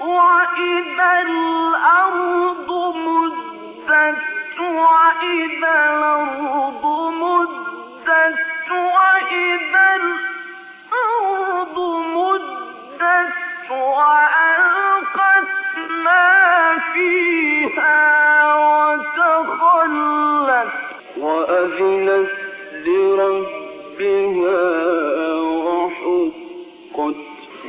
وإذا الأرض مدت وإذا الأرض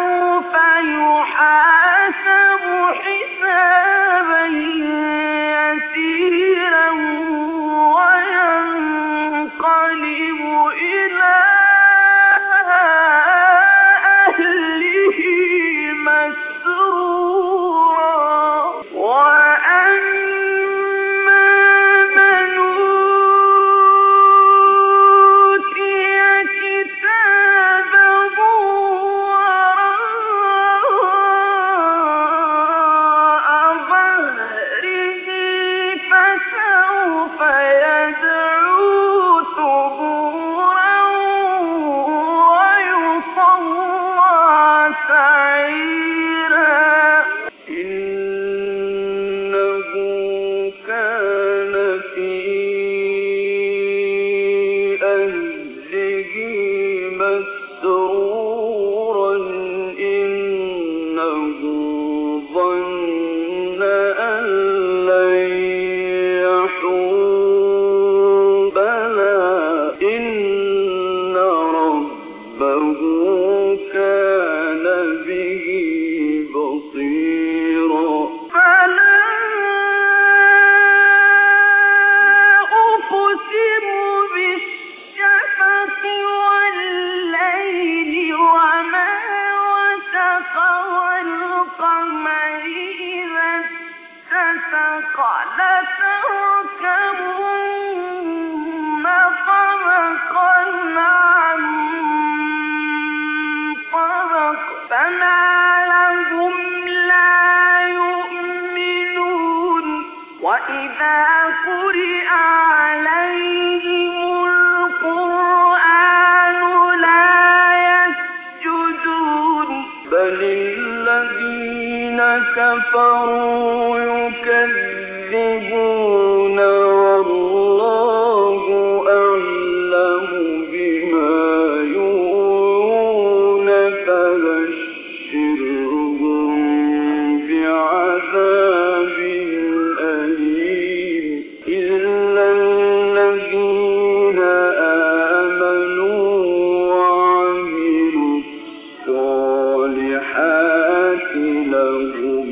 فسوف يحاسب فيه وإذا قرئ عليهم القرآن لا يسجدون كفروا يكذبون والله لهم